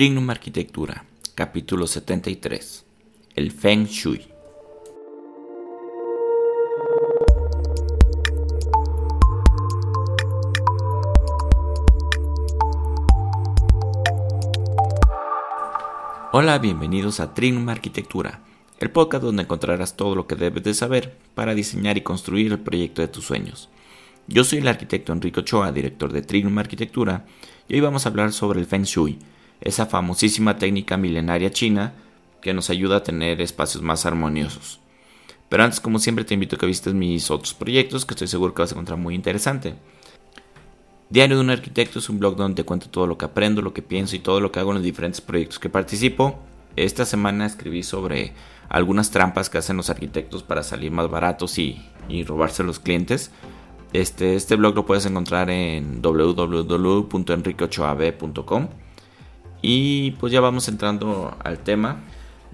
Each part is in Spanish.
Trinum Arquitectura, capítulo 73. El Feng Shui. Hola, bienvenidos a Trinum Arquitectura, el podcast donde encontrarás todo lo que debes de saber para diseñar y construir el proyecto de tus sueños. Yo soy el arquitecto Enrico Ochoa, director de Trinum Arquitectura, y hoy vamos a hablar sobre el Feng Shui, esa famosísima técnica milenaria china que nos ayuda a tener espacios más armoniosos. Pero antes, como siempre, te invito a que visites mis otros proyectos que estoy seguro que vas a encontrar muy interesante. Diario de un arquitecto es un blog donde te cuento todo lo que aprendo, lo que pienso y todo lo que hago en los diferentes proyectos que participo. Esta semana escribí sobre algunas trampas que hacen los arquitectos para salir más baratos y, robarse a los clientes. Este, este blog lo puedes encontrar en www.enriqueochoab.com. Y pues ya vamos entrando al tema.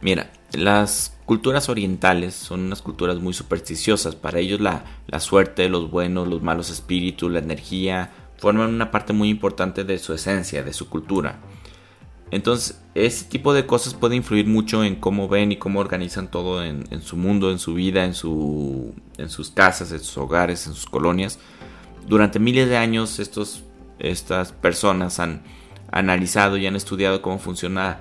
Mira, las culturas orientales son unas culturas muy supersticiosas. Para ellos la, la suerte, los buenos, los malos espíritus, la energía, forman una parte muy importante de su esencia, de su cultura. Entonces, ese tipo de cosas puede influir mucho en cómo ven y cómo organizan todo en, en su mundo, en su vida, en, su, en sus casas, en sus hogares, en sus colonias. Durante miles de años estos, estas personas han analizado y han estudiado cómo funciona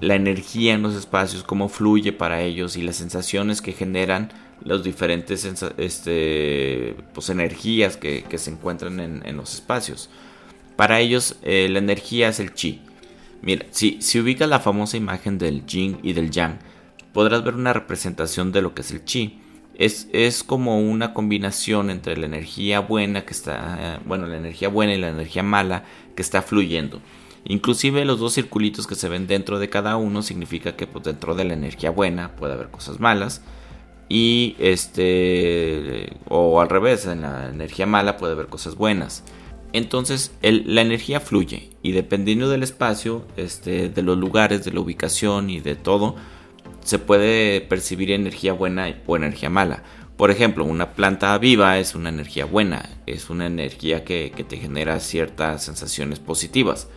la energía en los espacios, cómo fluye para ellos y las sensaciones que generan los diferentes este, pues, energías que, se encuentran en, los espacios. Para ellos eh, la energía es el chi. Mira, si, si ubicas la famosa imagen del yin y del yang, podrás ver una representación de lo que es el chi. Es, es, como una combinación entre la energía buena que está, bueno, la energía buena y la energía mala que está fluyendo. Inclusive los dos circulitos que se ven dentro de cada uno significa que pues, dentro de la energía buena puede haber cosas malas y este o al revés en la energía mala puede haber cosas buenas. Entonces la energía fluye y dependiendo del espacio, este, de los lugares, de la ubicación y de todo, se puede percibir energía buena o energía mala. Por ejemplo, una planta viva es una energía buena, es una energía que, te genera ciertas sensaciones positivas.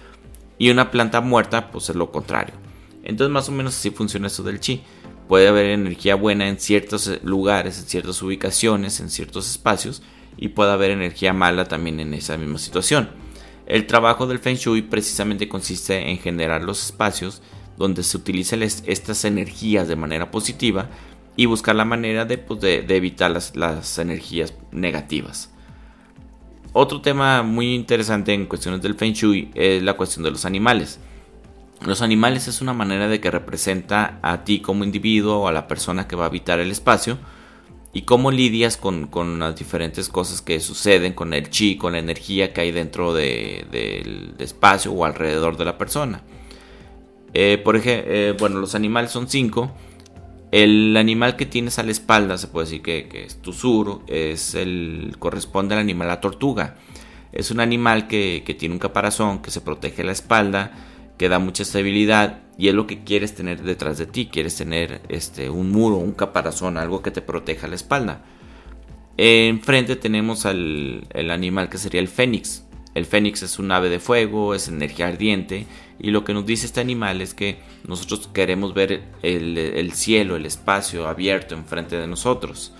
Y una planta muerta, pues es lo contrario. Entonces más o menos así funciona eso del chi. Puede haber energía buena en ciertos eh, lugares, en ciertas ubicaciones, en ciertos espacios. Y puede haber energía mala también en esa misma situación. El trabajo del Feng Shui precisamente consiste en generar los espacios donde se utilizan estas energías de manera positiva y buscar la manera de, pues, evitar las, las energías negativas. Otro tema muy interesante en cuestiones del Feng Shui es la cuestión de los animales. Los animales es una manera de que representa a ti como individuo o a la persona que va a habitar el espacio y cómo lidias con, las diferentes cosas que suceden con el chi, con la energía que hay dentro del espacio o alrededor de la persona. Eh, por ejemplo, eh, bueno, los animales son cinco el animal que tienes a la espalda, se puede decir que, es tu sur, es el, corresponde al animal la tortuga. Es un animal que, tiene un caparazón, que se protege la espalda, que da mucha estabilidad y es lo que quieres tener detrás de ti. Quieres tener este, un muro, un caparazón, algo que te proteja la espalda. Enfrente tenemos al el animal que sería el fénix. El fénix es un ave de fuego, es energía ardiente y lo que nos dice este animal es que nosotros queremos ver el, cielo, el espacio abierto enfrente de nosotros.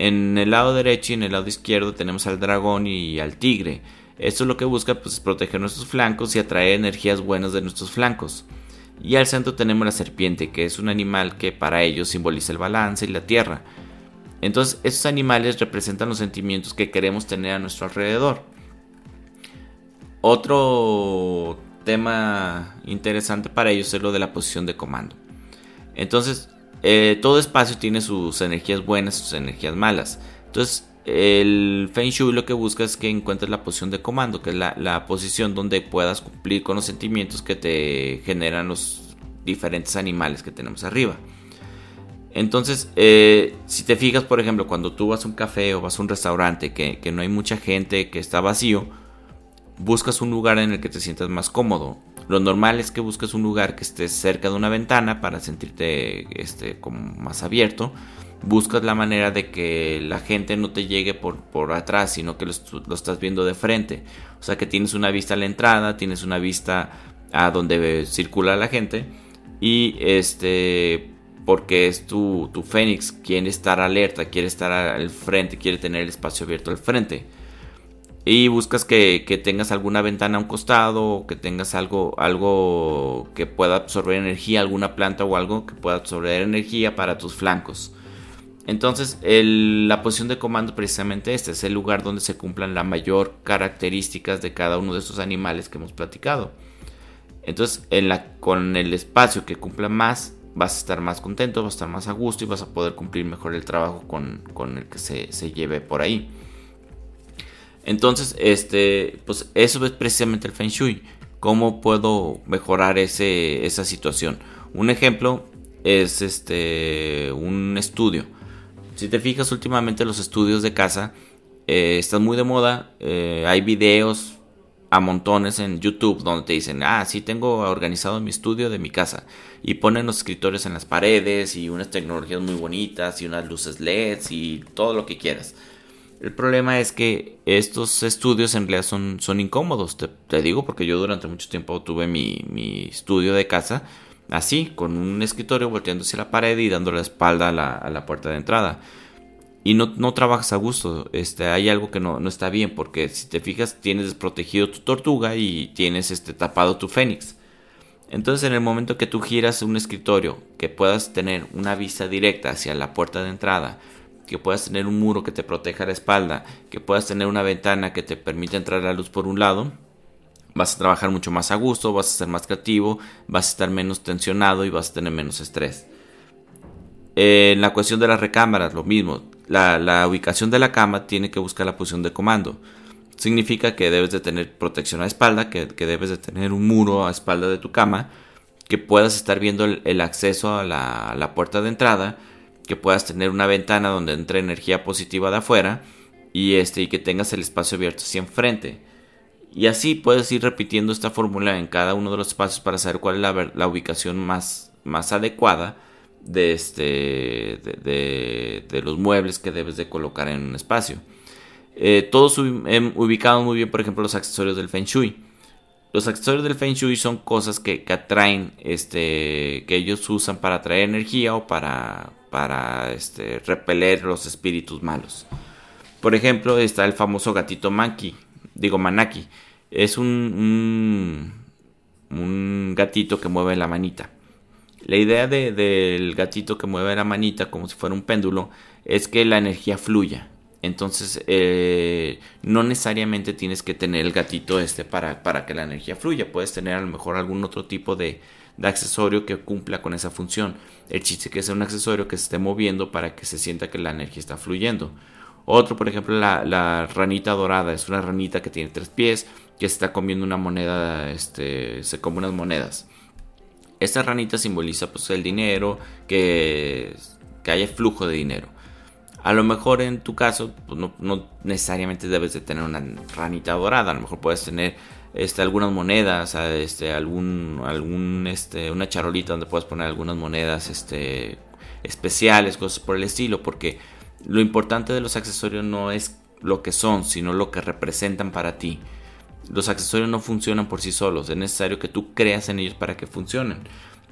En el lado derecho y en el lado izquierdo tenemos al dragón y al tigre. Esto es lo que busca pues, proteger nuestros flancos y atraer energías buenas de nuestros flancos. Y al centro tenemos la serpiente, que es un animal que para ellos simboliza el balance y la tierra. Entonces, estos animales representan los sentimientos que queremos tener a nuestro alrededor. Otro tema interesante para ellos es lo de la posición de comando. Entonces, eh, todo espacio tiene sus energías buenas, sus energías malas. Entonces, el Feng Shui lo que busca es que encuentres la posición de comando, que es la, posición donde puedas cumplir con los sentimientos que te generan los diferentes animales que tenemos arriba. Entonces, eh, si te fijas, por ejemplo, cuando tú vas a un café o vas a un restaurante que, que no hay mucha gente, que está vacío, buscas un lugar en el que te sientas más cómodo. Lo normal es que busques un lugar que esté cerca de una ventana para sentirte este, como más abierto. Buscas la manera de que la gente no te llegue por, por atrás, sino que lo, estás viendo de frente. O sea que tienes una vista a la entrada, tienes una vista a donde circula la gente y este porque es tu, tu Fénix, quiere estar alerta, quiere estar al frente, quiere tener el espacio abierto al frente. Y buscas que, tengas alguna ventana a un costado, que tengas algo, algo que pueda absorber energía, alguna planta o algo que pueda absorber energía para tus flancos. Entonces, la posición de comando precisamente este es el lugar donde se cumplan la mayor características de cada uno de estos animales que hemos platicado. Entonces, en la, con el espacio que cumpla más, vas a estar más contento, vas a estar más a gusto y vas a poder cumplir mejor el trabajo con, el que se, lleve por ahí. Entonces, este, pues eso es precisamente el Feng Shui. ¿Cómo puedo mejorar ese, esa situación? Un ejemplo es este, un estudio. Si te fijas últimamente los estudios de casa eh, están muy de moda. Eh, hay videos a montones en YouTube donde te dicen, ah, sí tengo organizado mi estudio de mi casa. Y ponen los escritorios en las paredes y unas tecnologías muy bonitas y unas luces LEDs y todo lo que quieras. El problema es que estos estudios en realidad son, son incómodos, te, digo, porque yo durante mucho tiempo tuve mi, mi, estudio de casa así, con un escritorio volteando hacia la pared y dando la espalda a la, a la puerta de entrada y no, no, trabajas a gusto. Este, hay algo que no, no, está bien porque si te fijas tienes desprotegido tu tortuga y tienes este, tapado tu fénix. Entonces en el momento que tú giras un escritorio, que puedas tener una vista directa hacia la puerta de entrada, que puedas tener un muro que te proteja la espalda, que puedas tener una ventana que te permita entrar la luz por un lado, vas a trabajar mucho más a gusto, vas a ser más creativo, vas a estar menos tensionado y vas a tener menos estrés. En la cuestión de las recámaras, lo mismo la, ubicación de la cama tiene que buscar la posición de comando. Significa que debes de tener protección a espalda, que, debes de tener un muro a espalda de tu cama, que puedas estar viendo el, acceso a la, puerta de entrada, que puedas tener una ventana donde entre energía positiva de afuera y, este, y que tengas el espacio abierto hacia enfrente. Y así puedes ir repitiendo esta fórmula en cada uno de los espacios para saber cuál es la, ubicación más, más adecuada de, este, de, los muebles que debes de colocar en un espacio. Eh, todos ubicados muy bien, por ejemplo, los accesorios del Feng Shui. Los accesorios del Feng Shui son cosas que, atraen, este, que ellos usan para atraer energía o para, para este, repeler los espíritus malos. Por ejemplo, está el famoso gatito Manki, digo Manaki. Es un, un, un gatito que mueve la manita. La idea del gatito que mueve la manita como si fuera un péndulo es que la energía fluya. Entonces, eh, no necesariamente tienes que tener el gatito este para, para, que la energía fluya. Puedes tener a lo mejor algún otro tipo de, accesorio que cumpla con esa función. El chiste que sea un accesorio que se esté moviendo para que se sienta que la energía está fluyendo. Otro, por ejemplo, la, ranita dorada. Es una ranita que tiene tres pies, que está comiendo una moneda, este, se come unas monedas. Esta ranita simboliza pues el dinero, que, que haya flujo de dinero. A lo mejor en tu caso pues, no, necesariamente debes de tener una ranita dorada, a lo mejor puedes tener este, algunas monedas, este, algún, algún, este, una charolita donde puedas poner algunas monedas este, especiales, cosas por el estilo, porque lo importante de los accesorios no es lo que son, sino lo que representan para ti. Los accesorios no funcionan por sí solos, es necesario que tú creas en ellos para que funcionen.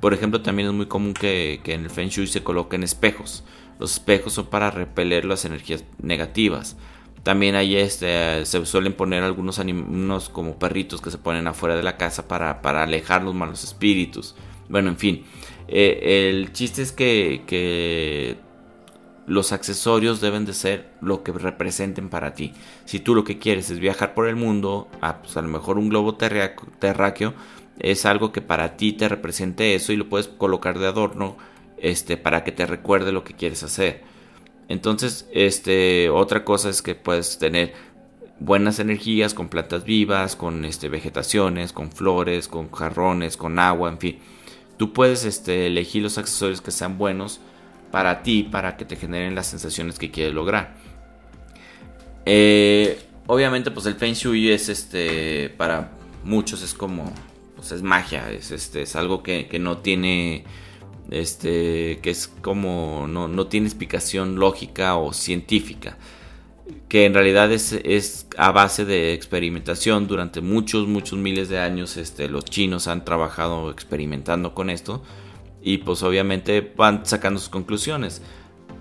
Por ejemplo, también es muy común que, en el Feng Shui se coloquen espejos. Los espejos son para repeler las energías negativas. También ahí este, se suelen poner algunos unos como perritos que se ponen afuera de la casa para, alejar los malos espíritus. Bueno, en fin. Eh, el chiste es que, que los accesorios deben de ser lo que representen para ti. Si tú lo que quieres es viajar por el mundo, ah, pues a lo mejor un globo terráqueo es algo que para ti te represente eso y lo puedes colocar de adorno este, para que te recuerde lo que quieres hacer. Entonces, este, otra cosa es que puedes tener buenas energías con plantas vivas, con este, vegetaciones, con flores, con jarrones, con agua, en fin. Tú puedes este, elegir los accesorios que sean buenos para ti, para que te generen las sensaciones que quieres lograr. Eh, obviamente, pues el Feng Shui es este, para muchos es como, pues es magia, es, este, es algo que, no tiene, este, que es como, no, no tiene explicación lógica o científica. que en realidad es, a base de experimentación. Durante muchos, muchos miles de años este, los chinos han trabajado experimentando con esto y pues obviamente van sacando sus conclusiones.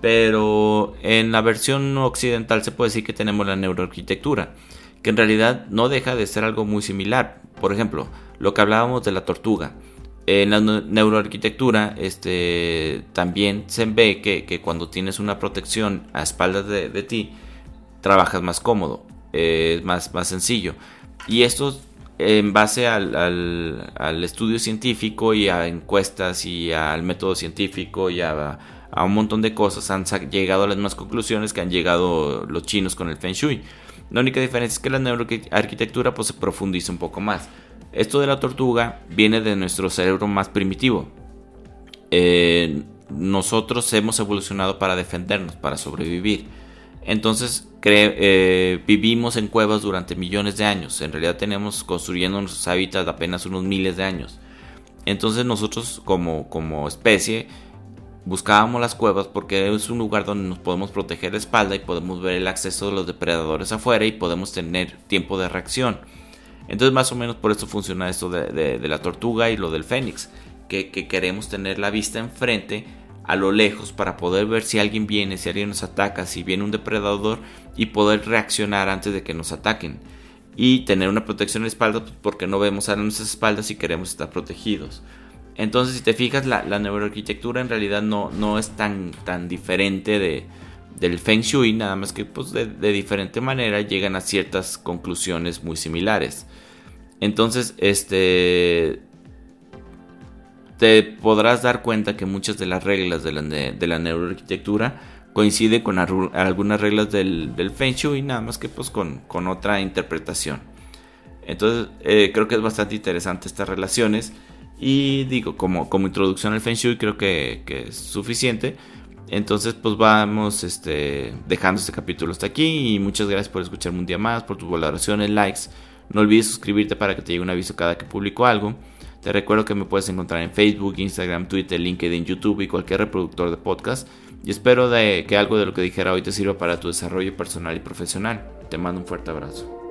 Pero en la versión occidental se puede decir que tenemos la neuroarquitectura, que en realidad no deja de ser algo muy similar. Por ejemplo, lo que hablábamos de la tortuga. En la neuroarquitectura este, también se ve que, cuando tienes una protección a espaldas de, ti, trabajas más cómodo, es más, más sencillo. Y esto en base al, estudio científico y a encuestas y al método científico y a, un montón de cosas han llegado a las mismas conclusiones que han llegado los chinos con el Feng Shui. La única diferencia es que la neuroarquitectura pues, se profundiza un poco más. Esto de la tortuga viene de nuestro cerebro más primitivo. Eh, nosotros hemos evolucionado para defendernos, para sobrevivir. Entonces eh, vivimos en cuevas durante millones de años. En realidad tenemos construyendo nuestros hábitats apenas unos miles de años. Entonces nosotros como, como especie buscábamos las cuevas porque es un lugar donde nos podemos proteger la espalda y podemos ver el acceso de los depredadores afuera y podemos tener tiempo de reacción. Entonces más o menos por eso funciona esto de, la tortuga y lo del fénix, que, queremos tener la vista enfrente a lo lejos para poder ver si alguien viene, si alguien nos ataca, si viene un depredador y poder reaccionar antes de que nos ataquen. Y tener una protección en la espalda pues, porque no vemos a nuestras espaldas y queremos estar protegidos. Entonces si te fijas la, neuroarquitectura en realidad no, no es tan, tan diferente de, del Feng Shui, nada más que pues, de, diferente manera llegan a ciertas conclusiones muy similares. Entonces, este te podrás dar cuenta que muchas de las reglas de la, de, la neuroarquitectura coinciden con algunas reglas del, del, Feng Shui, nada más que pues con, con otra interpretación. Entonces, eh, creo que es bastante interesante estas relaciones. Y digo, como, como introducción al Feng Shui, creo que, que es suficiente. Entonces, pues vamos este, dejando este capítulo hasta aquí. Y muchas gracias por escucharme un día más, por tus valoraciones, likes. No olvides suscribirte para que te llegue un aviso cada que publico algo. Te recuerdo que me puedes encontrar en Facebook, Instagram, Twitter, LinkedIn, YouTube y cualquier reproductor de podcast. Y espero que algo de lo que dijera hoy te sirva para tu desarrollo personal y profesional. Te mando un fuerte abrazo.